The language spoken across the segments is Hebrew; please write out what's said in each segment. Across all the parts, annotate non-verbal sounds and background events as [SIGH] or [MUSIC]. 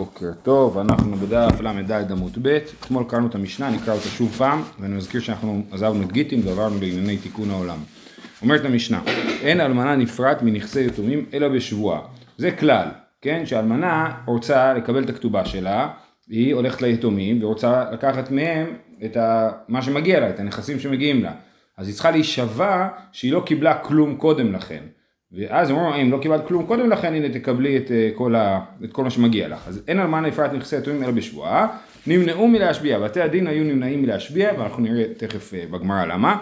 בוקר טוב, אנחנו בדף ל"ד עמוד ב', אתמול קראנו את המשנה, נקרא אותה שוב פעם, ואני מזכיר שאנחנו עזבנו את גיטין ועברנו לענייני תיקון העולם. אומרת המשנה, אין אלמנה נפרט מנכסי יתומים אלא בשבועה. זה כלל, כן, שאלמנה רוצה לקבל את הכתובה שלה, היא הולכת ליתומים ורוצה לקחת מהם את ה... מה שמגיע לה, את הנכסים שמגיעים לה. אז היא צריכה להישבע שהיא לא קיבלה כלום קודם לכן. ואז אומרים, אם לא קיבלת כלום קודם לכן, הנה תקבלי את אה, כל, ה, את כל מה שמגיע לך. אז אין על מה נפרט נכסי יתומים אלא בשבועה, נמנעו מלהשביע, בתי הדין היו נמנעים מלהשביע, ואנחנו נראה תכף אה, בגמרא למה.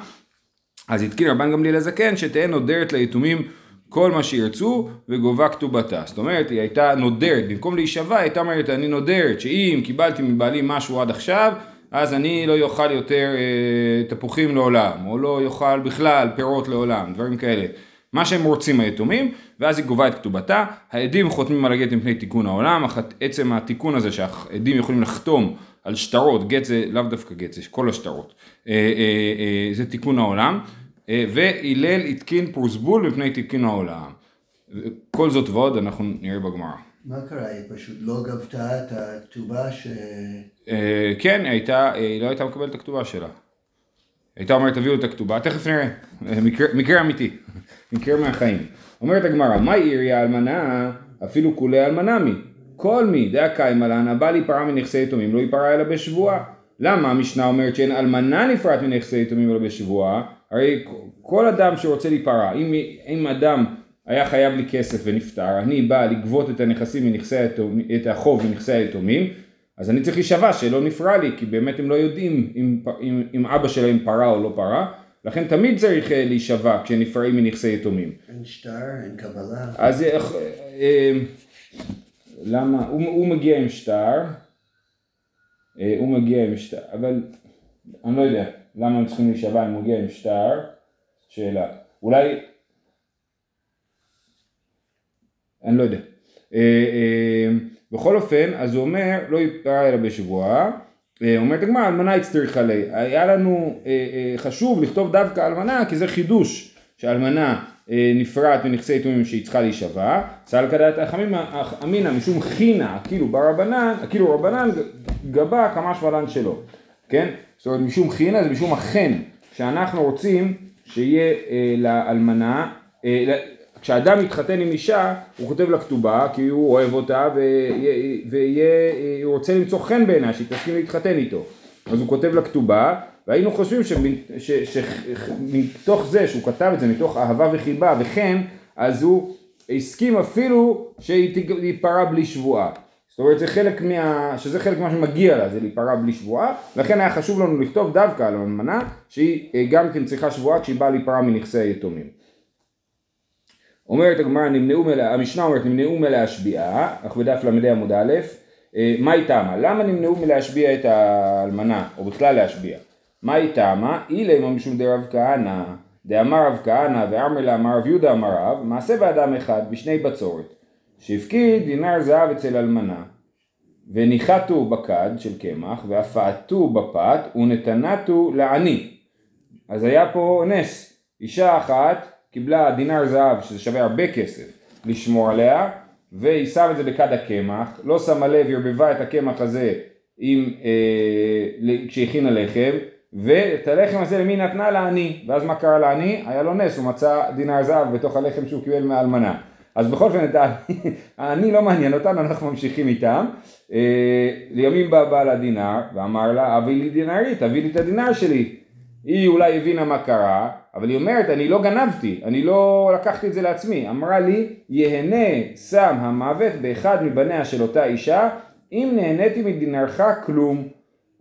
אז התקין רבן גמליאל הזקן שתהא נודרת ליתומים כל מה שירצו וגובה כתובתה. זאת אומרת, היא הייתה נודרת, במקום להישבע, היא הייתה אומרת, אני נודרת, שאם קיבלתי מבעלי משהו עד עכשיו, אז אני לא אוכל יותר אה, תפוחים לעולם, או לא אוכל בכלל פירות לעולם, דברים כאלה. מה שהם רוצים היתומים, ואז היא גובה את כתובתה. העדים חותמים על הגט מפני תיקון העולם, אך עצם התיקון הזה שהעדים יכולים לחתום על שטרות, גט זה לאו דווקא גט, זה כל השטרות, אה, אה, אה, זה תיקון העולם, והלל התקין פרוסבול מפני תיקון העולם. כל זאת ועוד אנחנו נראה בגמרא. מה קרה? היא פשוט לא גבתה את הכתובה ש... כן, היא, לא הייתה מקבלת את הכתובה שלה. הייתה אומרת תביאו את הכתובה, תכף נראה, מקרה, מקרה אמיתי, מקרה מהחיים. אומרת הגמרא, מה עיריה אלמנה אפילו כולי אלמנה מי? כל מי דעה קיימא לן הבא להיפרע מנכסי יתומים לא ייפרע אלא בשבועה. למה המשנה אומרת שאין אלמנה נפרט מנכסי יתומים אלא בשבועה? הרי כל אדם שרוצה להיפרע, אם, אם אדם היה חייב לי כסף ונפטר, אני בא לגבות את הנכסים מנכסי היתומים, את החוב מנכסי היתומים, אז אני צריך להישבע שלא נפרע לי, כי באמת הם לא יודעים אם, אם, אם אבא שלהם פרה או לא פרה, לכן תמיד צריך אה, להישבע כשנפרעים מנכסי יתומים. אין שטר, אין קבלה. אז אה, אה, למה, הוא, הוא מגיע עם שטר, הוא מגיע עם שטר, אבל אני לא יודע למה הם צריכים להישבע אם הוא מגיע עם שטר, שאלה, אולי, אני לא יודע. בכל אופן, אז הוא אומר, לא יפרע אלא בשבועה, אה, אומרת הגמרא, אלמנה הצטריכה לי. היה לנו אה, אה, חשוב לכתוב דווקא אלמנה, כי זה חידוש שאלמנה נפרט מנכסי יתומים שהיא צריכה להישבע, סל כדאית אמינא משום חינה, כאילו ברבנן, כאילו רבנן גבה כמה שמלן שלו, כן? זאת אומרת משום חינה זה משום החן, שאנחנו רוצים שיהיה לאלמנה, כשאדם מתחתן עם אישה, הוא כותב לה כתובה, כי הוא אוהב אותה, והוא רוצה למצוא חן בעיניה, שהיא תסכים להתחתן איתו. אז הוא כותב לה כתובה, והיינו חושבים שמתוך זה שהוא כתב את זה, מתוך אהבה וחיבה וחן, אז הוא הסכים אפילו שהיא תיפרע בלי שבועה. זאת אומרת זה חלק מה... שזה חלק ממה שמגיע לה, זה להיפרע בלי שבועה, לכן היה חשוב לנו לכתוב דווקא על האמנה, שהיא גם כן צריכה שבועה כשהיא באה להיפרע מנכסי היתומים. אומרת הגמרא נמנעו המשנה אומרת נמנעו מלהשביעה, אנחנו בדף ל"ד עמוד א', אה, מה היא טעמה? למה נמנעו מלהשביע את האלמנה, או בכלל להשביע? מה היא טעמה? אילמה משום דרב כהנא, דאמר רב כהנא ואמר לה אמר רב יהודה אמר רב, מעשה באדם אחד בשני בצורת, שהפקיד דינר זהב אצל אלמנה, וניחתו בכד של קמח, והפעתו בפת, ונתנתו לעני. אז היה פה נס, אישה אחת קיבלה דינר זהב, שזה שווה הרבה כסף, לשמור עליה, והיא שמה את זה בכד הקמח, לא שמה לב, היא ערבבה את הקמח הזה עם, אה, כשהכינה לחם, ואת הלחם הזה למי נתנה לעני, ואז מה קרה לעני? היה לו נס, הוא מצא דינר זהב בתוך הלחם שהוא קיבל מהאלמנה. אז בכל אופן, [LAUGHS] העני לא מעניין אותנו, אנחנו ממשיכים איתם. אה, לימים בא בעל הדינר, ואמר לה, אבי לי דינרית, תביא לי את הדינר שלי. היא אולי הבינה מה קרה, אבל היא אומרת, אני לא גנבתי, אני לא לקחתי את זה לעצמי. אמרה לי, יהנה שם המוות באחד מבניה של אותה אישה, אם נהניתי מדינרך כלום.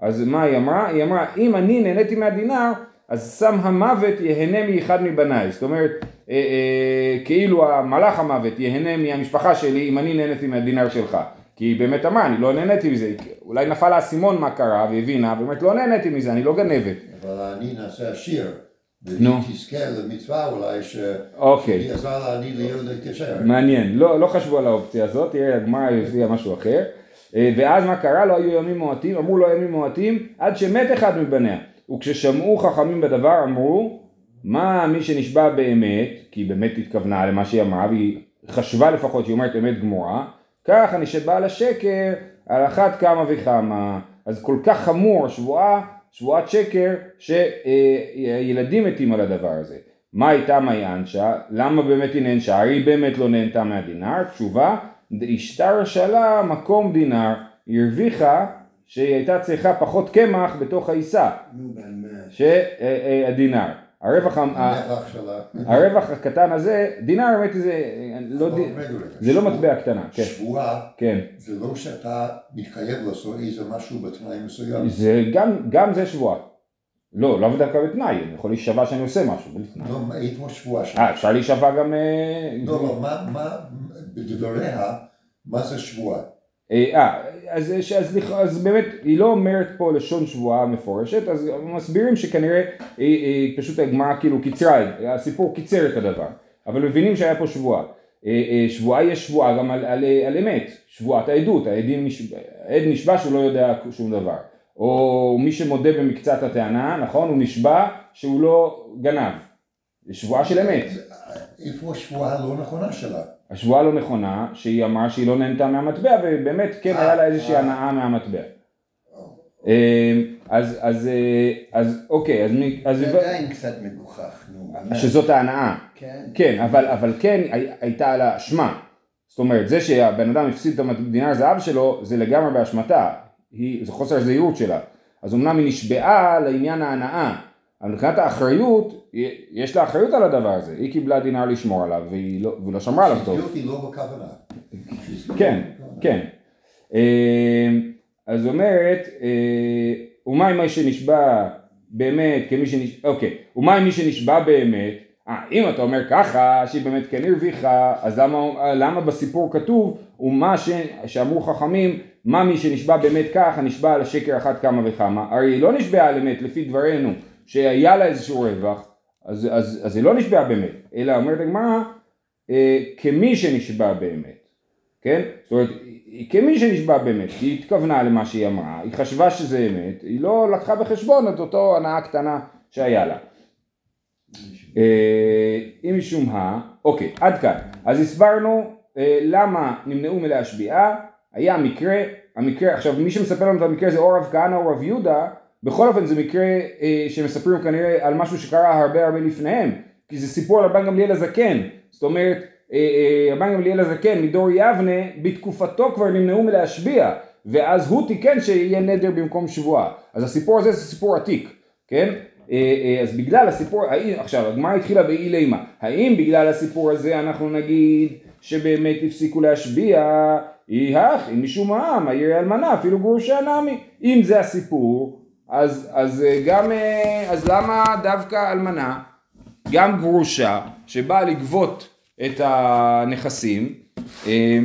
אז מה היא אמרה? היא אמרה, אם אני נהניתי מהדינר, אז שם המוות יהנה מאחד מבניי. זאת אומרת, אה, אה, כאילו המלאך המוות יהנה מהמשפחה שלי אם אני נהניתי מהדינר שלך. כי היא באמת אמרה, אני לא נהניתי מזה, אולי נפל האסימון מה קרה, והבינה, באמת לא נהניתי מזה, אני לא גנבת. אבל אני נעשה עשיר. נו. תזכה למצווה אולי, אוקיי. שהיא עזרה לעני להיות להתיישר. מעניין, לא, לא חשבו על האופציה הזאת, תראה, הגמרא הביאה משהו אחר. אה, ואז מה קרה? לא היו ימים מועטים, אמרו לא ימים מועטים, עד שמת אחד מבניה. וכששמעו חכמים בדבר, אמרו, מה מי שנשבע באמת, כי היא באמת התכוונה למה שהיא אמרה, והיא חשבה לפחות שהיא אומרת אמת גמורה, כך אני שבעל השקר על אחת כמה וכמה. אז כל כך חמור השבועה, שבועת שקר, שילדים מתים על הדבר הזה. מה הייתה מה יענשה? למה באמת היא נענשה? הרי היא באמת לא נהנתה מהדינר? תשובה, דאשתר שלה מקום דינר, היא הרוויחה שהיא הייתה צריכה פחות קמח בתוך העיסה, נו, באמת. הרווח, [LAUGHS] הרווח הקטן הזה, דינר באמת זה, לא, ד- רגע, רגע. זה לא מטבע קטנה, כן, שבועה כן, זה לא שאתה מתחייב לעשות איזה משהו בתנאי מסוים. זה גם, גם זה שבועה, לא, לאו דווקא בתנאי, אני יכול להישבע שאני עושה משהו, בלי תנאי. לא, מה- איפה שבועה שלך? אה, אפשר להישבע גם, אה, לא, לא, מה, מה, בדבריה, מה זה שבועה? אה, אז, אז, אז, לכ- אז באמת היא לא אומרת פה לשון שבועה מפורשת, אז מסבירים שכנראה היא, היא פשוט הגמרא כאילו קיצרה, הסיפור קיצר את הדבר, אבל מבינים שהיה פה שבועה. אה, אה, שבועה יש שבועה גם על, על, על אמת, שבועת העדות, העדים נשבע, העד נשבע שהוא לא יודע שום דבר, או מי שמודה במקצת הטענה, נכון, הוא נשבע שהוא לא גנב, שבועה של אמת. איפה השבועה הלא נכונה שלה? השבועה לא נכונה, שהיא אמרה שהיא לא נהנתה מהמטבע, ובאמת כן היה לה איזושהי הנאה מהמטבע. אה, אז, אז, אה, אז אוקיי, אז, מי- אז זה עדיין קצת מגוחך, נו. שזאת ההנאה, כן. כן, אבל, אבל כן הי- הייתה לה אשמה. זאת אומרת, זה שהבן אדם הפסיד את הדינר זהב שלו, זה לגמרי באשמתה, היא, זה חוסר הזהירות שלה. אז אמנם היא נשבעה לעניין ההנאה, מבחינת האחריות, יש לה אחריות על הדבר הזה. היא קיבלה דינר לשמור עליו, והיא לא, והיא לא שמרה עליו טוב. היא לא בכוונה. כן. כן. אה, אז אומרת, אה, ומה עם מי שנשבע באמת כמי שנשבע, אוקיי, ומה עם מי שנשבע באמת, אה, אם אתה אומר ככה, שהיא באמת כן הרוויחה, אז למה, למה בסיפור כתוב, ומה ש, שאמרו חכמים, מה מי שנשבע באמת ככה, נשבע על השקר אחת כמה וכמה, הרי היא לא נשבעה על אמת, לפי דברינו, שהיה לה איזשהו רווח, אז, אז, אז היא לא נשבעה באמת, אלא אומרת הגמרא, אה, כמי שנשבע באמת. כן? זאת אומרת, כמי שנשבע באמת, היא התכוונה למה שהיא אמרה, היא חשבה שזה אמת, היא לא לקחה בחשבון את אותו הנאה קטנה שהיה לה. אה, אם משום ה... אוקיי, עד כאן. אז הסברנו אה, למה נמנעו מלהשביעה, היה מקרה, המקרה, עכשיו מי שמספר לנו את המקרה זה או רב כהנא או רב יהודה, בכל אופן זה מקרה אה, שמספרים כנראה על משהו שקרה הרבה הרבה לפניהם, כי זה סיפור על רבן גמליאל הזקן, זאת אומרת אה, אה, רבן גמליאל הזקן מדור יבנה, בתקופתו כבר נמנעו מלהשביע, ואז הוא תיקן שיהיה נדר במקום שבועה. אז הסיפור הזה זה סיפור עתיק, כן? אה, אה, אז בגלל הסיפור, עכשיו הגמרא התחילה באי לימה, האם בגלל הסיפור הזה אנחנו נגיד שבאמת הפסיקו להשביע, אי הכ, אם משום העם, העיר אלמנה, אפילו גרושה נמי. אם זה הסיפור, אז, אז אה, גם, אה, אז למה דווקא אלמנה, גם גרושה, שבאה לגבות את הנכסים, אה,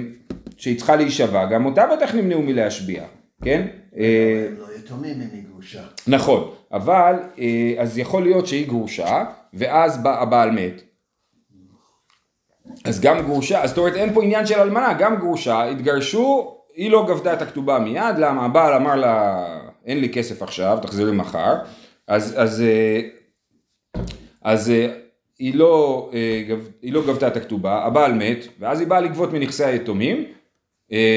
שהיא צריכה להישבע, גם אותה בטח נמנעו מלהשביע, כן? אה, הם לא יתומים אם היא גרושה. נכון, אבל אז יכול להיות שהיא גרושה, ואז הבעל מת. אז גם גרושה, אז זאת אומרת אין פה עניין של אלמנה, גם גרושה, התגרשו, היא לא גבתה את הכתובה מיד, למה הבעל אמר לה אין לי כסף עכשיו, תחזרי מחר, אז, אז, אה, אז אה, היא לא, אה, היא לא גבתה את הכתובה, הבעל מת, ואז היא באה לגבות מנכסי היתומים,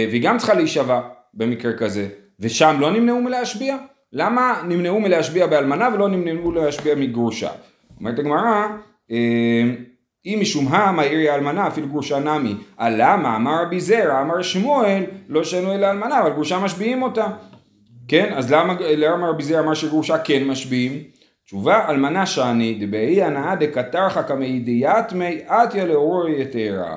והיא גם צריכה להישבע במקרה כזה, ושם לא נמנעו מלהשביע? למה נמנעו מלהשביע באלמנה ולא נמנעו מלהשביע מגרושה? אומרת הגמרא, אם משום העם העירי האלמנה אפילו גרושה נמי, על למה אמר רבי זרע אמר שמואל לא שנו אלא אלמנה אבל גרושה משביעים אותה כן אז למה, למה רבי זרע אמר שגרושה כן משביעים? תשובה אלמנה שאני דבאי הנאה דקטרחא כמאידיית מי אתיה לאורי יתרה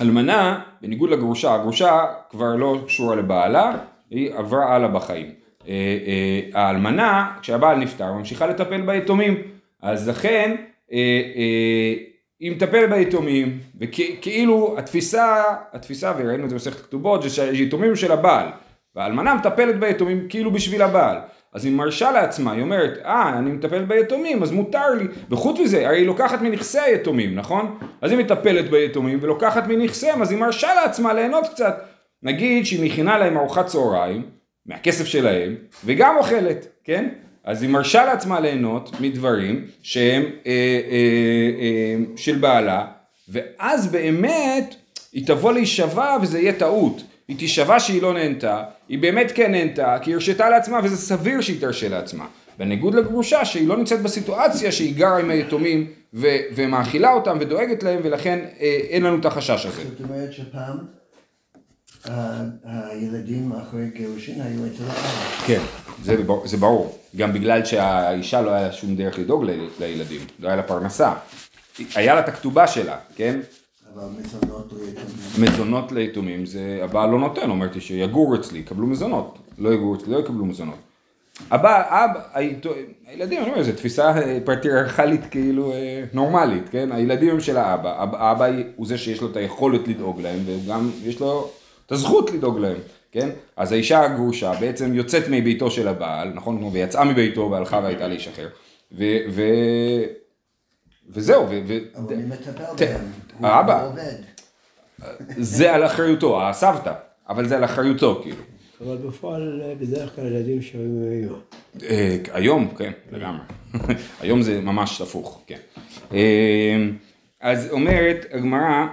אלמנה, בניגוד לגרושה, הגרושה כבר לא קשורה לבעלה, היא עברה הלאה בחיים. אה, אה, האלמנה, כשהבעל נפטר, ממשיכה לטפל ביתומים. אז לכן, אה, היא מטפלת ביתומים, וכאילו התפיסה, התפיסה, וראינו את זה במסכת כתובות, זה שהיתומים של הבעל, והאלמנה מטפלת ביתומים כאילו בשביל הבעל. אז היא מרשה לעצמה, היא אומרת, אה, אני מטפלת ביתומים, אז מותר לי. וחוץ מזה, הרי היא לוקחת מנכסי היתומים, נכון? אז היא מטפלת ביתומים ולוקחת מנכסיהם, אז היא מרשה לעצמה ליהנות קצת. נגיד שהיא מכינה להם ארוחת צהריים, מהכסף שלהם, וגם אוכלת, כן? אז היא מרשה לעצמה ליהנות מדברים שהם אה, אה, אה, של בעלה, ואז באמת היא תבוא להישבע וזה יהיה טעות. היא תישבע שהיא לא נהנתה, היא באמת כן נהנתה, כי היא הרשתה לעצמה וזה סביר שהיא תרשה לעצמה. בניגוד לגרושה שהיא לא נמצאת בסיטואציה שהיא גרה עם היתומים ו- ומאכילה אותם ודואגת להם ולכן אה, אין לנו את החשש הזה. זאת אומרת שפעם הילדים אחרי גירושין היו אצל האבא. כן, זה, זה ברור. גם בגלל שהאישה לא היה לה שום דרך לדאוג לילדים, לא היה לה פרנסה. היה לה את הכתובה שלה, כן? אבל מזונות ליתומים. מזונות ליתומים, זה הבעל לא נותן, אומרת לי שיגור אצלי, יקבלו מזונות. לא יגור אצלי, לא יקבלו מזונות. הבא, אב, הילדים, אני אומר, זו תפיסה אה, פטריארכלית כאילו אה, נורמלית, כן? הילדים הם של האבא, אב- האבא הוא זה שיש לו את היכולת לדאוג להם, וגם יש לו את הזכות לדאוג להם, כן? אז האישה הגרושה בעצם יוצאת מביתו של הבעל, נכון? כמו ויצאה מביתו והלכה והייתה לאיש אחר. ו... ו... וזהו, ו... ו... אבל מי מטפל ת- בהם? הוא האבא. הוא עובד. זה על אחריותו, הסבתא, אבל זה על אחריותו, כאילו. אבל בפועל אה, בדרך כלל ילדים שווים האמא. אה, היום, כן, לגמרי. [LAUGHS] היום זה ממש הפוך, כן. אה, אז אומרת הגמרא,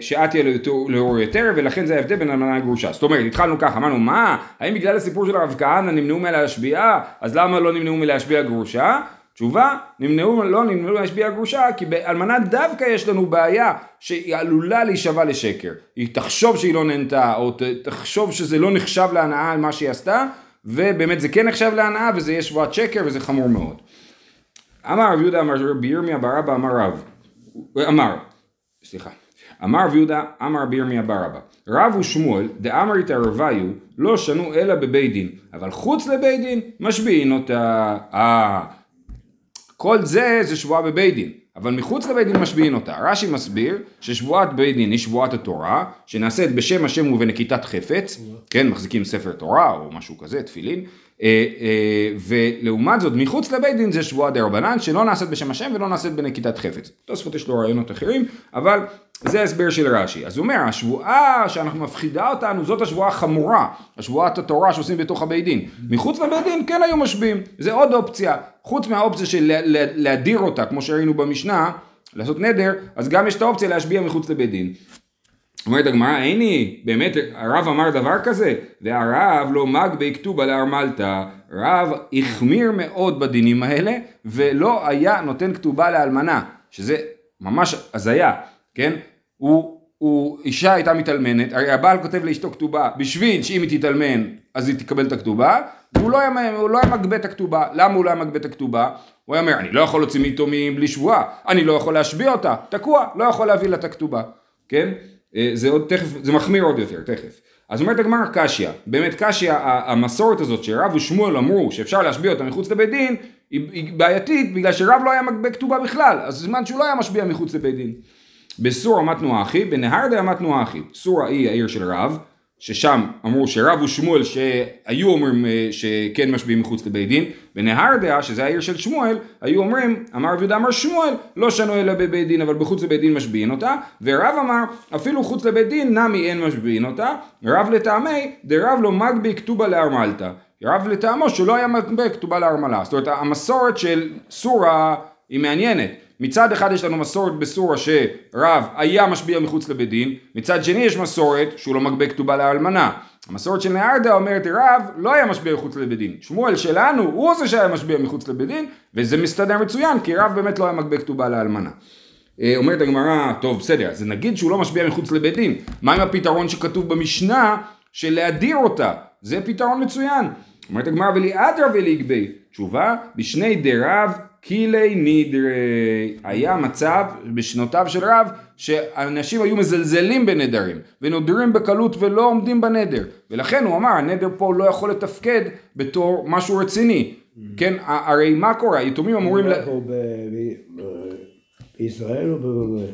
שאת תהיה לאור יותר, ולכן זה ההבדל בין אלמנה לגרושה. זאת אומרת, התחלנו ככה, אמרנו, מה, האם בגלל הסיפור של הרב כהנא נמנעו מלהשביעה, אז למה לא נמנעו מלהשביע גרושה? תשובה, נמנעו, לא נמנעו להשביע גרושה, כי באלמנה דווקא יש לנו בעיה שהיא עלולה להישבע לשקר. היא תחשוב שהיא לא נהנתה, או תחשוב שזה לא נחשב להנאה על מה שהיא עשתה, ובאמת זה כן נחשב להנאה, וזה יהיה שבועת שקר, וזה חמור מאוד. אמר רב יהודה אמר רבי ירמיה בר אבא אמר רב, אמר, סליחה, אמר רב יהודה אמר רבי ירמיה בר אבא, רב ושמואל דאמר רביו לא שנו אלא בבית דין, אבל חוץ לבית דין משביעין אותה, אה, כל זה זה שבועה בבית דין, אבל מחוץ לבית דין משביעין אותה. רש"י מסביר ששבועת בית דין היא שבועת התורה, שנעשית בשם השם ובנקיטת חפץ, כן, מחזיקים ספר תורה או משהו כזה, תפילין, ולעומת זאת מחוץ לבית דין זה שבועה דה רבנן, שלא נעשית בשם השם ולא נעשית בנקיטת חפץ. תוספות יש לו רעיונות אחרים, אבל זה ההסבר של רש"י. אז הוא אומר, השבועה שאנחנו מפחידה אותנו, זאת השבועה החמורה, השבועת התורה שעושים בתוך הבית דין. מחוץ לבית דין כן היו משביעים, זה עוד אופציה. חוץ מהאופציה של לה- לה- להדיר אותה, כמו שראינו במשנה, לעשות נדר, אז גם יש את האופציה להשביע מחוץ לבית דין. אומרת הגמרא, הנה, באמת הרב אמר דבר כזה, והרב לא מגבי כתובה לארמלתא, רב החמיר מאוד בדינים האלה, ולא היה נותן כתובה לאלמנה, שזה ממש הזיה, כן? הוא, הוא, אישה הייתה מתאלמנת, הרי הבעל כותב לאשתו כתובה, בשביל שאם היא תתאלמן, אז היא תקבל את הכתובה, והוא לא היה, לא היה מגבה את הכתובה, למה הוא לא היה מגבה את הכתובה? הוא היה אומר, אני לא יכול להוציא מיתומים בלי שבועה, אני לא יכול להשביע אותה, תקוע, לא יכול להביא לה את הכתובה, כן? אה, זה עוד תכף, זה מחמיר עוד יותר, תכף. אז אומרת הגמרא קשיא, באמת קשיא, המסורת הזאת שרב ושמואל אמרו שאפשר להשביע אותה מחוץ לבית דין, היא, בעייתית בגלל שרב לא היה מגבה כתובה בכלל, אז זמן שהוא לא היה משביע מחוץ לבית דין. בסורה מתנו אחי, בנהרדה מתנו אחי. סורה היא העיר של רב, ששם אמרו שרב ושמואל שהיו אומרים אה, שכן משביעים מחוץ לבית דין, בנהרדה, שזה העיר של שמואל, היו אומרים, אמר רב יהודה אמר שמואל, לא שנו אלא בבית דין, אבל בחוץ לבית דין משביעין אותה, ורב אמר, אפילו חוץ לבית דין, נמי אין משביעין אותה, רב לטעמי, דרב לא מגבי כתובה לארמלתא. רב לטעמו שלא היה מגבה כתובה לארמלה. זאת אומרת, המסורת של סורה היא מעניינת. מצד אחד יש לנו מסורת בסורה שרב היה משביע מחוץ לבית דין, מצד שני יש מסורת שהוא לא מגבה כתובה לאלמנה. המסורת של נהרדה אומרת רב לא היה משביע מחוץ לבית דין. שמואל שלנו הוא זה שהיה משביע מחוץ לבית דין, וזה מסתדר מצוין כי רב באמת לא היה מגבה כתובה לאלמנה. אה, אומרת הגמרא, טוב בסדר, אז נגיד שהוא לא משביע מחוץ לבית דין, מה עם הפתרון שכתוב במשנה של להדיר אותה? זה פתרון מצוין. אומרת הגמרא וליאדרא וליגבי, תשובה, בשני דרב קילי נידרי. היה מצב בשנותיו של רב שאנשים היו מזלזלים בנדרים ונודרים בקלות ולא עומדים בנדר ולכן הוא אמר הנדר פה לא יכול לתפקד בתור משהו רציני כן הרי מה קורה היתומים אמורים ל... בישראל או בבבל?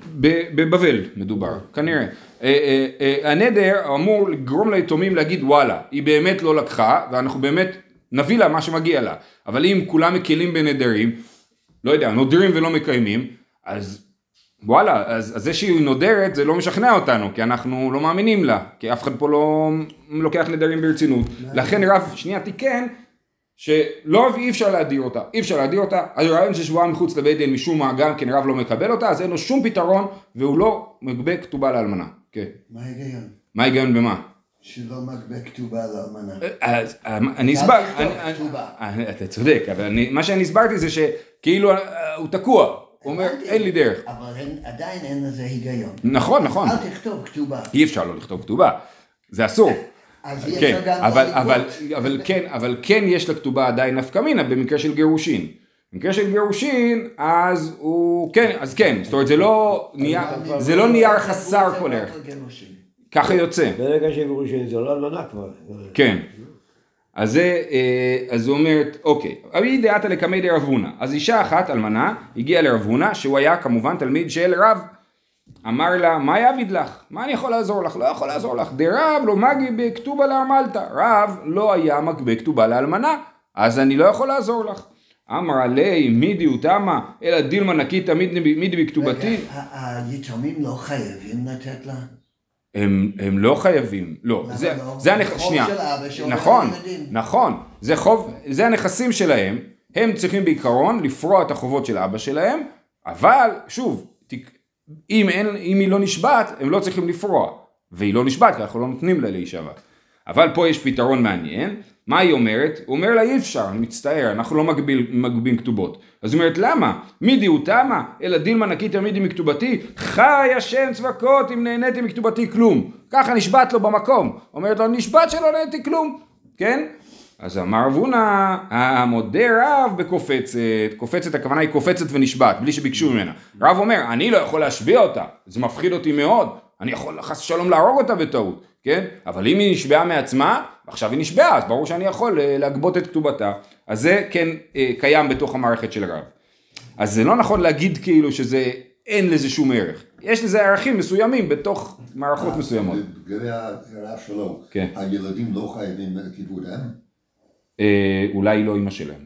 בבבל מדובר, כנראה. אה, אה, אה, הנדר אמור לגרום ליתומים להגיד וואלה, היא באמת לא לקחה, ואנחנו באמת נביא לה מה שמגיע לה. אבל אם כולם מקלים בנדרים, לא יודע, נודרים ולא מקיימים, אז וואלה, אז, אז זה שהיא נודרת זה לא משכנע אותנו, כי אנחנו לא מאמינים לה, כי אף אחד פה לא לוקח נדרים ברצינות. לכן רב, שנייה תיקן, שלא אי אפשר להדיר אותה, אי אפשר להדיר אותה, אז הרעיון של שבועה מחוץ לבית דין משום מה גם כן רב לא מקבל אותה, אז אין לו שום פתרון והוא לא מגבה כתובה לאלמנה. כן. מה ההיגיון? מה ההיגיון במה? שלא מגבה כתובה לאלמנה. אז אה, אני אל תכתוב אני-. אני- אתה צודק, אבל אני- מה שאני הסברתי זה שכאילו אה, הוא תקוע, הוא אומר. אין לי דרך. אבל עדיין אין לזה היגיון. נכון, נכון, אל תכתוב כתובה. אי אפשר לא לכתוב כתובה, זה אסור. אז אי כן, אפשר גם אבל, לא אבל, לגבות. אבל כן, אבל כן יש לכתובה עדיין נפקא מינה במקרה של גירושין. במקרה של גירושין, אז הוא, כן, אז כן, זאת אומרת זה לא נייר, זה לא נייר חסר כל ערך. ככה יוצא. ברגע שגירושין זה לא אלמנה כבר. כן. אז זה, אה, אז הוא אומר, אוקיי, אבי דעתא לקמי דרב הונא. אז אישה אחת, אלמנה, הגיעה לרב הונא, שהוא היה כמובן תלמיד של רב. אמר לה, מה יעביד לך? מה אני יכול לעזור לך? לא יכול לעזור לך. דרב לא מגי בכתובה לארמלתא. רב לא היה מגבה כתובה לאלמנה, אז אני לא יכול לעזור לך. אמר עלי מידי ותמה, אלא דילמה נקיתא מידי מידי בכתובתי. היתומים לא חייבים לתת לה? הם, הם לא חייבים, לא, זה, לא? זה הנכ... זה חוב שנייה, נכון. נכון, זה חוב, זה הנכסים שלהם, הם צריכים בעיקרון לפרוע את החובות של אבא שלהם, אבל שוב, תק... אם, אין, אם היא לא נשבעת, הם לא צריכים לפרוע, והיא לא נשבעת כי אנחנו לא נותנים לה להישבע. אבל פה יש פתרון מעניין, מה היא אומרת? הוא אומר לה אי אפשר, אני מצטער, אנחנו לא מגביל, מגבים כתובות. אז היא אומרת למה? מידי הוא תמה, אלא דילמה נקיתא מידי מכתובתי, חי השם צבקות אם נהניתי מכתובתי כלום. ככה נשבעת לו במקום. אומרת לו נשבעת שלא נהניתי כלום, כן? אז אמר רב המודה רב בקופצת, קופצת הכוונה היא קופצת ונשבעת, בלי שביקשו ממנה. רב אומר, אני לא יכול להשביע אותה, זה מפחיד אותי מאוד, אני יכול חס ושלום להרוג אותה בטעות, כן? אבל אם היא נשבעה מעצמה, עכשיו היא נשבעה, אז ברור שאני יכול אה, להגבות את כתובתה. אז זה כן אה, קיים בתוך המערכת של רב. אז זה לא נכון להגיד כאילו שזה, אין לזה שום ערך. יש לזה ערכים מסוימים בתוך מערכות מסוימות. לגבי ההערה שלו, כן. הילדים לא חייבים כיבוד אם? אה, אולי לא אימא שלהם.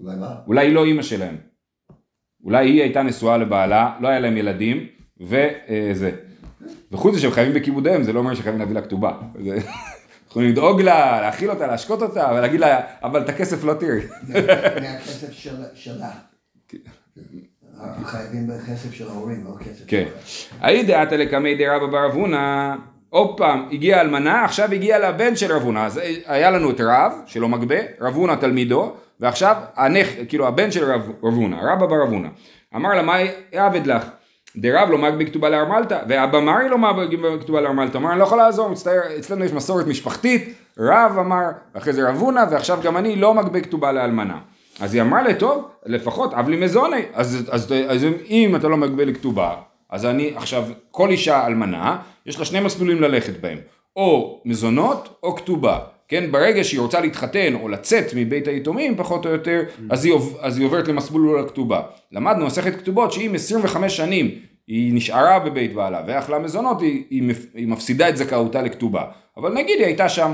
אולי מה? אולי היא לא אימא שלהם. אולי היא הייתה נשואה לבעלה, לא היה להם ילדים, וזה. וחוץ מזה שהם חייבים בכיבודיהם, זה לא אומר שחייבים להביא לה כתובה. יכולים לדאוג לה, להאכיל אותה, להשקות אותה, ולהגיד לה, אבל את הכסף לא תראי. מהכסף של- שלה. אנחנו חייבים בכסף של ההורים, לא כסף כן. שלה. האי דעתא לקמי דרבא בר אבונה, עוד פעם, הגיעה אלמנה, עכשיו הגיע לבן של רב הונא, אז היה לנו את רב, שלא מגבה, רב הונא תלמידו, ועכשיו הנך, כאילו הבן של רב רב הונא, רבא בר אבונה. אמר לה, מה יעבד לך? דרב לא מגבה כתובה לארמלתא, ואבא מרי לא מגבה כתובה לארמלתא. אמר, אני לא יכול לעזור, מצטער, אצלנו יש מסורת משפחתית, רב אמר, ואחרי זה רב הונא, ועכשיו גם אני לא מגבה כתובה לאלמנה. אז היא אמרה לי, טוב, לפחות אב לי מזוני, אז, אז, אז אם אתה לא מגבה לכתובה, אז אני עכשיו, כל אישה אלמנה, יש לה שני מסלולים ללכת בהם, או מזונות או כתובה, כן, ברגע שהיא רוצה להתחתן או לצאת מבית היתומים, פחות או יותר, אז היא, עוב- אז היא עוברת למסלול הכתובה. למדנו מסכת כתובות שאם 25 שנים היא נשארה בבית בעלה ואכלה מזונות, היא, היא, היא מפסידה את זכאותה לכתובה. אבל נגיד היא הייתה שם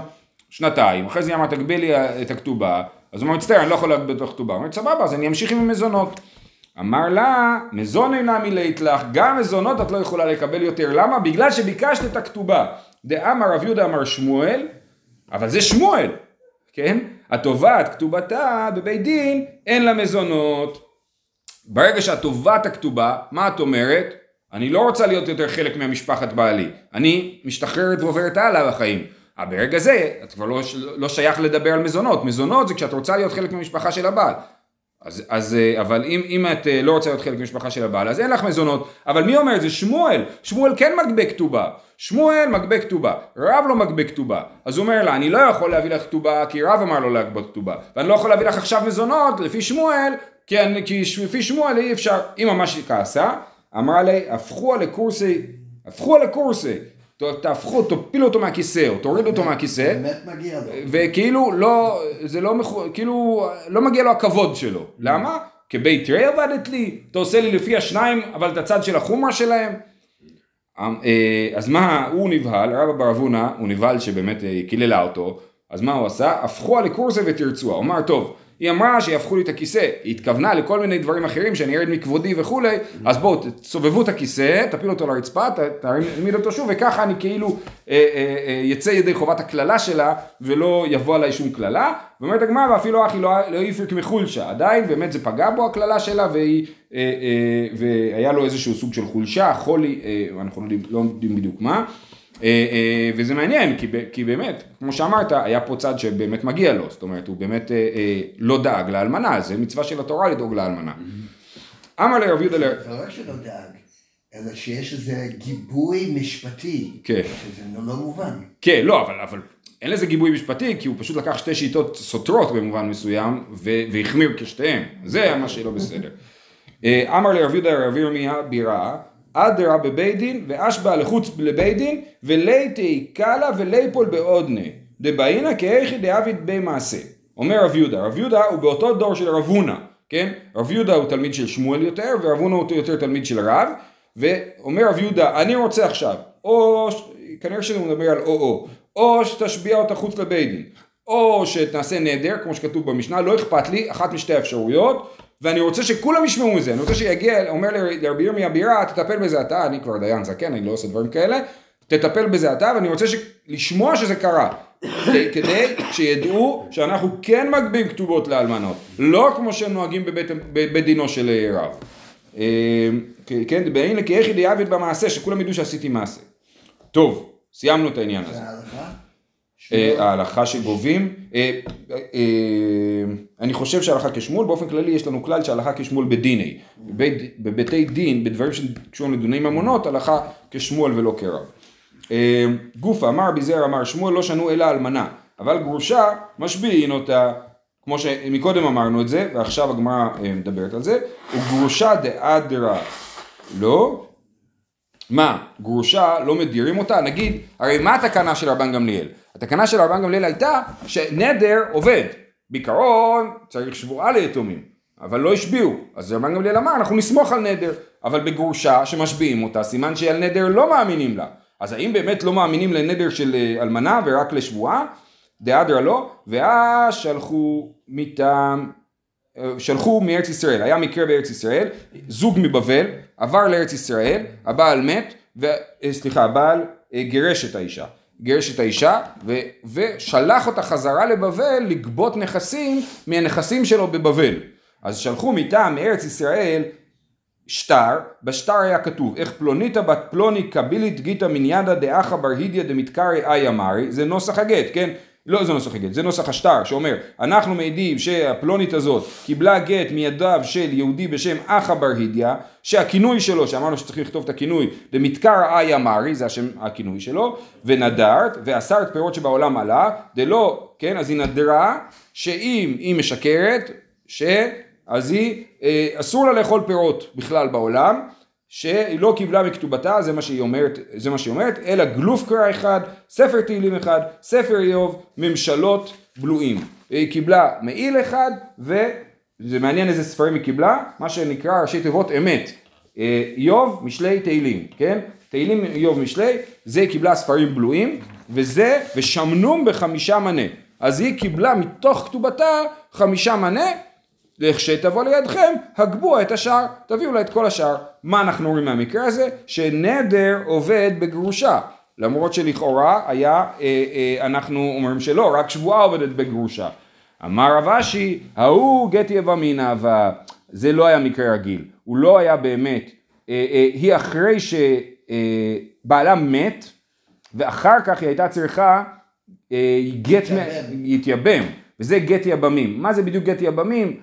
שנתיים, אחרי זה היא אמרה תגביל לי את הכתובה, אז הוא אומר מצטער אני לא יכול להגביל את הכתובה, הוא אומר סבבה אז אני אמשיך עם המזונות. אמר לה, מזון אינה מילאת לך, גם מזונות את לא יכולה לקבל יותר, למה? בגלל שביקשת את הכתובה. דאמר רב יהודה אמר שמואל, אבל זה שמואל, כן? התובעת כתובתה בבית דין, אין לה מזונות. ברגע שאת תובעת הכתובה, מה את אומרת? אני לא רוצה להיות יותר חלק מהמשפחת בעלי. אני משתחררת ועוברת הלאה בחיים. אבל ברגע זה, את כבר לא, לא שייך לדבר על מזונות. מזונות זה כשאת רוצה להיות חלק מהמשפחה של הבעל. אז, אז אה, אבל אם, אם את אה, לא רוצה להיות חלק מהמשפחה של הבעל, אז אין לך מזונות. אבל מי אומר את זה? שמואל. שמואל כן מגבה כתובה. שמואל מגבה כתובה. רב לא מגבה כתובה. אז הוא אומר לה, אני לא יכול להביא לך כתובה, כי רב אמר לו להגבות כתובה. ואני לא יכול להביא לך עכשיו מזונות, לפי שמואל, כי, אני, כי ש- לפי שמואל אי אפשר. היא ממש כעסה, אמרה לי, הפכו לקורסי, הפכו לקורסי. תהפכו, תפילו אותו מהכיסא, או תורידו אותו מהכיסא. באמת מגיע לו. וכאילו לא, זה לא, מחו- כאילו, לא מגיע לו הכבוד שלו. למה? כבית רי עבדת לי, אתה עושה לי לפי השניים, אבל את הצד של החומרה שלהם. אמ, אה, אז מה, הוא נבהל, רבא בר אבונה, הוא נבהל שבאמת אה, קיללה אותו, אז מה הוא עשה? הפכו על לקורסה ותרצוה. הוא אמר, טוב, היא אמרה שיהפכו לי את הכיסא, היא התכוונה לכל מיני דברים אחרים, שאני ארד מכבודי וכולי, אז בואו תסובבו את הכיסא, תפילו אותו לרצפה, תעמיד אותו שוב, וככה אני כאילו אה, אה, אה, יצא ידי חובת הקללה שלה, ולא יבוא עליי שום קללה, ואומרת הגמרא, ואפילו אחי לא, לא יפרק מחולשה, עדיין באמת זה פגע בו הקללה שלה, והיא, אה, אה, והיה לו איזשהו סוג של חולשה, חולי, אה, אנחנו לא יודעים, לא יודעים בדיוק מה. אה, אה, וזה מעניין, כי, כי באמת, כמו שאמרת, היה פה צד שבאמת מגיע לו, זאת אומרת, הוא באמת אה, לא דאג לאלמנה, זה מצווה של התורה לדאוג לאלמנה. אמר לרב יהודה, זה לא רק שלא דאג, אלא שיש איזה גיבוי משפטי. כן. שזה לא מובן. כן, לא, אבל, אבל אין לזה גיבוי משפטי, כי הוא פשוט לקח שתי שיטות סותרות במובן מסוים, והחמיר כשתיהן, זה מה שלא בסדר. [LAUGHS] אמר לרב יהודה רב ירמיה בירה, אדרה בבית דין ואשבע לחוץ לבית דין וליתי קלה וליפול בעודנה דבעינא כאיכי דאביד בי מעשה. אומר רב יהודה, רב יהודה הוא באותו דור של רב הונא, כן? רב יהודה הוא תלמיד של שמואל יותר ורב הונא הוא יותר תלמיד של רב ואומר רב יהודה אני רוצה עכשיו או כנראה שהוא מדבר על או או או שתשביע אותה חוץ לבית דין או שתעשה נדר כמו שכתוב במשנה לא אכפת לי אחת משתי האפשרויות ואני רוצה שכולם ישמעו מזה, אני רוצה שיגיע, אומר לרבי ירמיה בירה, תטפל בזה אתה, אני כבר דיין זקן, אני לא עושה דברים כאלה, תטפל בזה אתה, ואני רוצה ש... לשמוע שזה קרה, כדי- כדי שידעו שאנחנו כן מגבים כתובות לאלמנות, לא כמו שהם נוהגים בבית, בבית דינו של אה, רב. אה, כן, והנה כי איך ידיעבד במעשה, שכולם ידעו שעשיתי מעשה. טוב, סיימנו את העניין הזה. אה, ההלכה שגובים, אה, אה, אני חושב שההלכה כשמואל, באופן כללי יש לנו כלל שההלכה כשמואל בדיני. בבתי דין, בדברים שקשורים לדיני ממונות, הלכה כשמואל ולא כרב. גופה אמר ביזר אמר שמואל לא שנו אלא אלמנה, אבל גרושה משביעין אותה, כמו שמקודם אמרנו את זה, ועכשיו הגמרא מדברת על זה, וגרושה דאדרה לא, מה, גרושה לא מדירים אותה? נגיד, הרי מה התקנה של רבן גמליאל? התקנה של רבן גמליאל הייתה שנדר עובד. בעיקרון צריך שבועה ליתומים, אבל לא השביעו. אז רבן גמליאל אמר, אנחנו נסמוך על נדר. אבל בגרושה שמשביעים אותה, סימן שעל נדר לא מאמינים לה. אז האם באמת לא מאמינים לנדר של אה, אלמנה ורק לשבועה? דאדרה לא, ואז שלחו מטעם שלחו מארץ ישראל, היה מקרה בארץ ישראל, זוג מבבל עבר לארץ ישראל, הבעל מת, ו, אה, סליחה, הבעל אה, גירש את האישה, גירש את האישה ו, ושלח אותה חזרה לבבל לגבות נכסים מהנכסים שלו בבבל. אז שלחו מטעם מארץ ישראל שטר, בשטר היה כתוב, איך פלוניתא בת פלוני קבילית גיתא מניאדה דאחא בר הידיא דמתקרי אי אמרי, זה נוסח הגט, כן? לא זה נוסח הגט, זה נוסח השטר שאומר, אנחנו מעידים שהפלונית הזאת קיבלה גט מידיו של יהודי בשם אחא בר הידיא, שהכינוי שלו, שאמרנו שצריך לכתוב את הכינוי, דמתקר אי אמרי, זה השם הכינוי שלו, ונדרת, ואסרת פירות שבעולם עלה, דלא, כן, אז היא נדרה, שאם היא משקרת, ש... אז היא, אה, אסור לה לאכול פירות בכלל בעולם, שהיא לא קיבלה מכתובתה, זה מה שהיא אומרת, זה מה שהיא אומרת, אלא גלוף קרא אחד, ספר תהילים אחד, ספר איוב, ממשלות בלועים. היא קיבלה מעיל אחד, וזה מעניין איזה ספרים היא קיבלה, מה שנקרא ראשי תיבות אמת. אה, איוב, משלי, תהילים, כן? תהילים, איוב, משלי, זה היא קיבלה ספרים בלועים, וזה, ושמנום בחמישה מנה. אז היא קיבלה מתוך כתובתה חמישה מנה, לכשתבוא לידכם, הגבו את השאר, תביאו לה את כל השאר. מה אנחנו אומרים מהמקרה הזה? שנדר עובד בגרושה. למרות שלכאורה היה, אה, אה, אנחנו אומרים שלא, רק שבועה עובדת בגרושה. אמר רב אשי, ההוא גט יבמינא, זה לא היה מקרה רגיל. הוא לא היה באמת, אה, אה, היא אחרי שבעלה מת, ואחר כך היא הייתה צריכה אה, גט, להתייבם. יתייבם, וזה גט יבמים. מה זה בדיוק גט יבמים?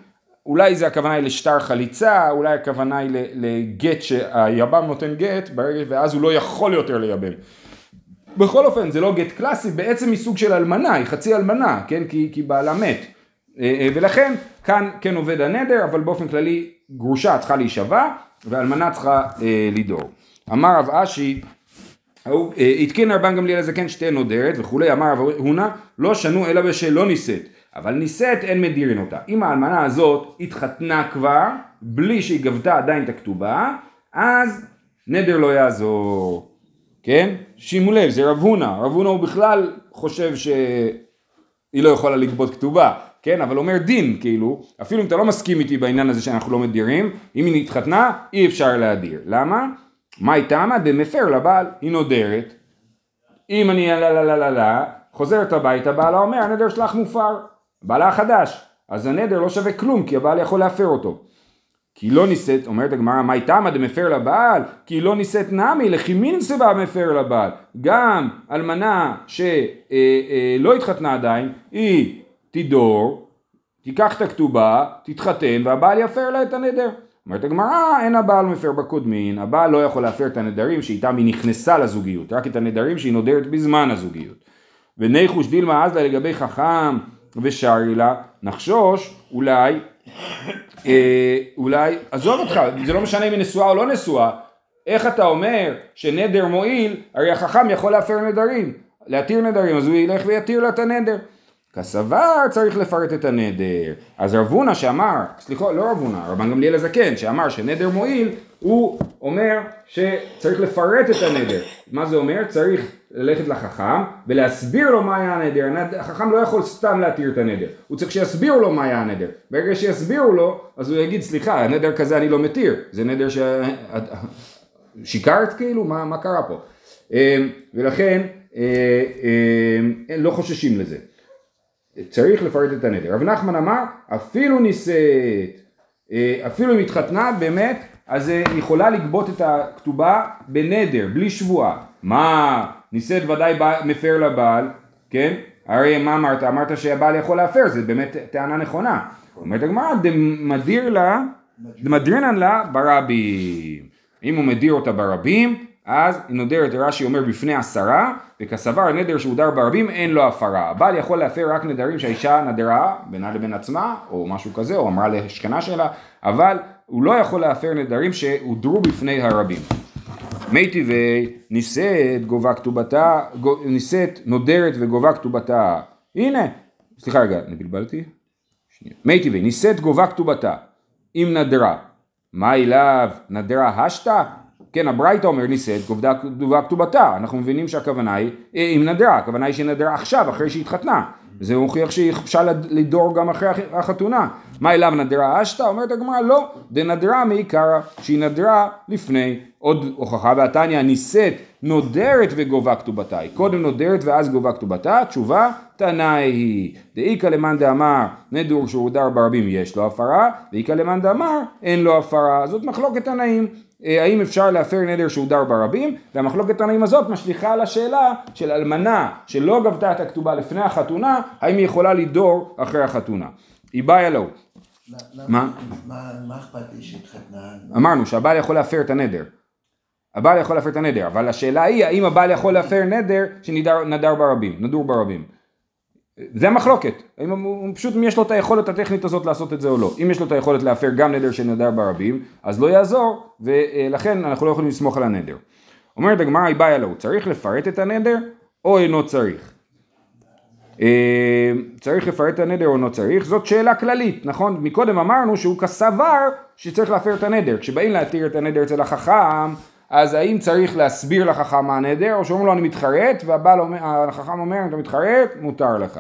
אולי זה הכוונה היא לשטר חליצה, אולי הכוונה היא לגט שהיבם נותן גט, ואז הוא לא יכול יותר לייבם. בכל אופן, זה לא גט קלאסי, בעצם היא סוג של אלמנה, היא חצי אלמנה, כן? כי, כי בעלה מת. אה, אה, ולכן, כאן כן עובד הנדר, אבל באופן כללי, גרושה צריכה להישבע, ואלמנה צריכה אה, לדור. אמר רב אשי, אה, התקין רבן גמליאל הזקן שתי נודרת וכולי, אמר רב הונא, לא שנו אלא בשלא נישאת, אבל נישאת אין מדירין אותה. אם האלמנה הזאת התחתנה כבר, בלי שהיא גבתה עדיין את הכתובה, אז נדר לא יעזור. כן? שימו לב, זה רב הונא, רב הונא הוא בכלל חושב שהיא לא יכולה לגבות כתובה, כן, אבל אומר דין, כאילו, אפילו אם אתה לא מסכים איתי בעניין הזה שאנחנו לא מדירים, אם היא התחתנה, אי אפשר להדיר. למה? מה היא טעמה? דמפר לבעל, היא נודרת. אם אני לה לה לה לה לה, חוזרת הביתה, בעלה אומר, הנדר שלך מופר. בעלה החדש. אז הנדר לא שווה כלום, כי הבעל יכול להפר אותו. כי לא נישאת, אומרת הגמרא, מה איתמה דמפר לבעל? כי לא נישאת נמי, לכי מין סיבה מפר לבעל. גם אלמנה שלא התחתנה עדיין, היא תדור, תיקח את הכתובה, תתחתן, והבעל יפר לה את הנדר. אומרת הגמרא, אין הבעל מפר בקודמין, הבעל לא יכול להפר את הנדרים שאיתם היא נכנסה לזוגיות, רק את הנדרים שהיא נודרת בזמן הזוגיות. וניחוש דילמה אז לה לגבי חכם ושרי לה, נחשוש אולי אה, אולי, עזוב אותך, זה לא משנה אם היא נשואה או לא נשואה, איך אתה אומר שנדר מועיל, הרי החכם יכול להפר נדרים, להתיר נדרים, אז הוא ילך ויתיר לה את הנדר. כסבר צריך לפרט את הנדר. אז רב הונא שאמר, סליחה, לא רב הונא, רבן גמליאל הזקן, שאמר שנדר מועיל, הוא אומר שצריך לפרט את הנדר. מה זה אומר? צריך ללכת לחכם ולהסביר לו מה היה הנדר. החכם לא יכול סתם להתיר את הנדר, הוא צריך שיסבירו לו מה היה הנדר. ברגע שיסבירו לו, אז הוא יגיד, סליחה, הנדר כזה אני לא מתיר, זה נדר ש... [LAUGHS] שיקרת כאילו? מה, מה קרה פה? אמ, ולכן אה, אה, לא חוששים לזה. צריך לפרט את הנדר. רב נחמן אמר, אפילו נישאת, אה, אפילו אם התחתנה, באמת, אז היא יכולה לגבות את הכתובה בנדר, בלי שבועה. מה, נישאת ודאי מפר לבעל, כן? הרי מה אמרת? אמרת שהבעל יכול להפר, זה באמת טענה נכונה. אומרת הגמרא, דמדיר לה, דמדירנן לה ברבים. אם הוא מדיר אותה ברבים, אז נודרת, רש"י אומר בפני עשרה, וכסבר נדר שהודר ברבים אין לו הפרה. הבעל יכול להפר רק נדרים שהאישה נדרה בינה לבין עצמה, או משהו כזה, או אמרה לשכנה שלה, אבל הוא לא יכול להפר נדרים שהודרו בפני הרבים. מי טבעי נישאת גובה כתובתה, נישאת נודרת וגובה כתובתה. הנה, סליחה רגע, אני? מי טבעי נישאת גובה כתובתה, אם נדרה. מה אליו נדרה השתה? כן, הברייתא אומר נישאת גובה כתובתה, אנחנו מבינים שהכוונה היא, אם נדרה, הכוונה היא שהיא נדרה עכשיו, אחרי שהיא התחתנה. זה מוכיח שהיא אפשר לדור גם אחרי החתונה. מה אליו נדרה אשתא? אומרת הגמרא לא, דנדרה מעיקרא, שהיא נדרה לפני. עוד הוכחה והתניא נישאת נודרת וגובה כתובתה. היא קודם נודרת ואז גובה כתובתה, תשובה תנאי היא. דאיכא למאן דאמר נדור שהודר ברבים יש לו הפרה, ואיכא למאן דאמר אין לו הפרה. זאת מחלוקת תנאים. אה, האם אפשר להפר נדר שהודר ברבים, והמחלוקת תנאים הזאת משליכה על השאלה של אלמנה שלא גבתה את הכתובה לפני החתונה, האם היא יכולה לדור אחרי החתונה. היא באה לו. מה? מה אכפת לי שהתחתנה? אמרנו שהבעל יכול להפר את הנדר. הבעל יכול להפר את הנדר, אבל השאלה היא האם הבעל יכול להפר נדר שנדר ברבים, נדור ברבים. זה המחלוקת, אם הוא פשוט אם יש לו את היכולת הטכנית הזאת לעשות את זה או לא. אם יש לו את היכולת להפר גם נדר שנדר ברבים, אז לא יעזור, ולכן אנחנו לא יכולים לסמוך על הנדר. אומרת הגמרא, היא באה לו, צריך לפרט את הנדר או אינו צריך? אה, צריך לפרט את הנדר או אינו צריך? זאת שאלה כללית, נכון? מקודם אמרנו שהוא כסבר שצריך להפר את הנדר. כשבאים להתיר את הנדר אצל החכם, אז האם צריך להסביר לחכם מה הנדר, או שאומרים לו אני מתחרט, והחכם אומר אם אתה מתחרט, מותר לך.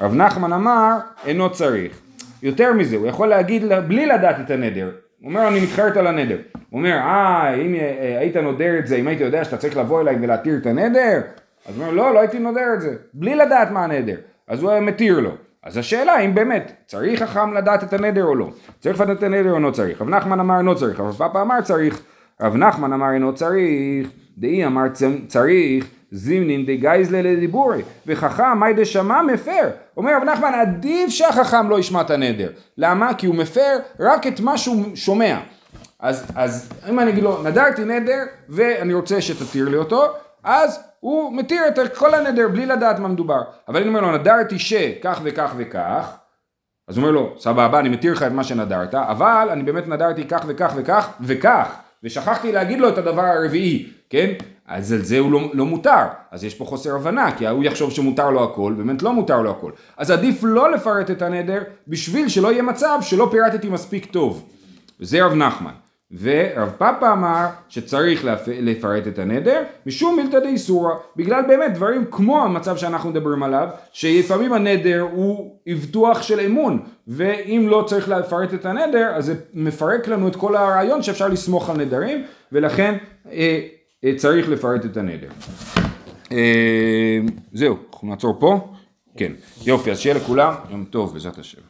רב נחמן אמר, אינו צריך. יותר מזה, הוא יכול להגיד בלי לדעת את הנדר. הוא אומר אני מתחרט על הנדר. הוא אומר, אה, אם אה, היית נודר את זה, אם היית יודע שאתה צריך לבוא אליי ולהתיר את הנדר, אז הוא אומר, לא, לא הייתי נודר את זה, בלי לדעת מה הנדר. אז הוא היה מתיר לו. אז השאלה אם באמת צריך חכם לדעת את הנדר או לא. צריך לדעת את הנדר או לא צריך. רב נחמן אמר לא צריך, רב פאפה אמר צריך. רב נחמן אמר אינו צריך, דאי אמר צריך, זימנין דגייזלה לדיבורי, וחכם מאי דשמע מפר. אומר רב נחמן עדיף שהחכם לא ישמע את הנדר. למה? כי הוא מפר רק את מה שהוא שומע. אז, אז אם אני אגיד לו נדרתי נדר ואני רוצה שתתיר לי אותו, אז הוא מתיר את כל הנדר בלי לדעת מה מדובר. אבל אני אומר לו נדרתי שכך וכך וכך, אז הוא אומר לו סבבה אני מתיר לך את מה שנדרת, אבל אני באמת נדרתי כך וכך וכך וכך. ושכחתי להגיד לו את הדבר הרביעי, כן? אז על זה הוא לא, לא מותר, אז יש פה חוסר הבנה, כי הוא יחשוב שמותר לו הכל, באמת לא מותר לו הכל. אז עדיף לא לפרט את הנדר, בשביל שלא יהיה מצב שלא פירטתי מספיק טוב. וזה רב נחמן. ורב פאפה אמר שצריך לפ- לפרט את הנדר משום מילתא דאיסורא בגלל באמת דברים כמו המצב שאנחנו מדברים עליו שלפעמים הנדר הוא אבטוח של אמון ואם לא צריך לפרט את הנדר אז זה מפרק לנו את כל הרעיון שאפשר לסמוך על נדרים ולכן אה, אה, צריך לפרט את הנדר. אה, זהו, אנחנו נעצור פה. כן, יופי, אז שיהיה לכולם יום טוב בעזרת השם.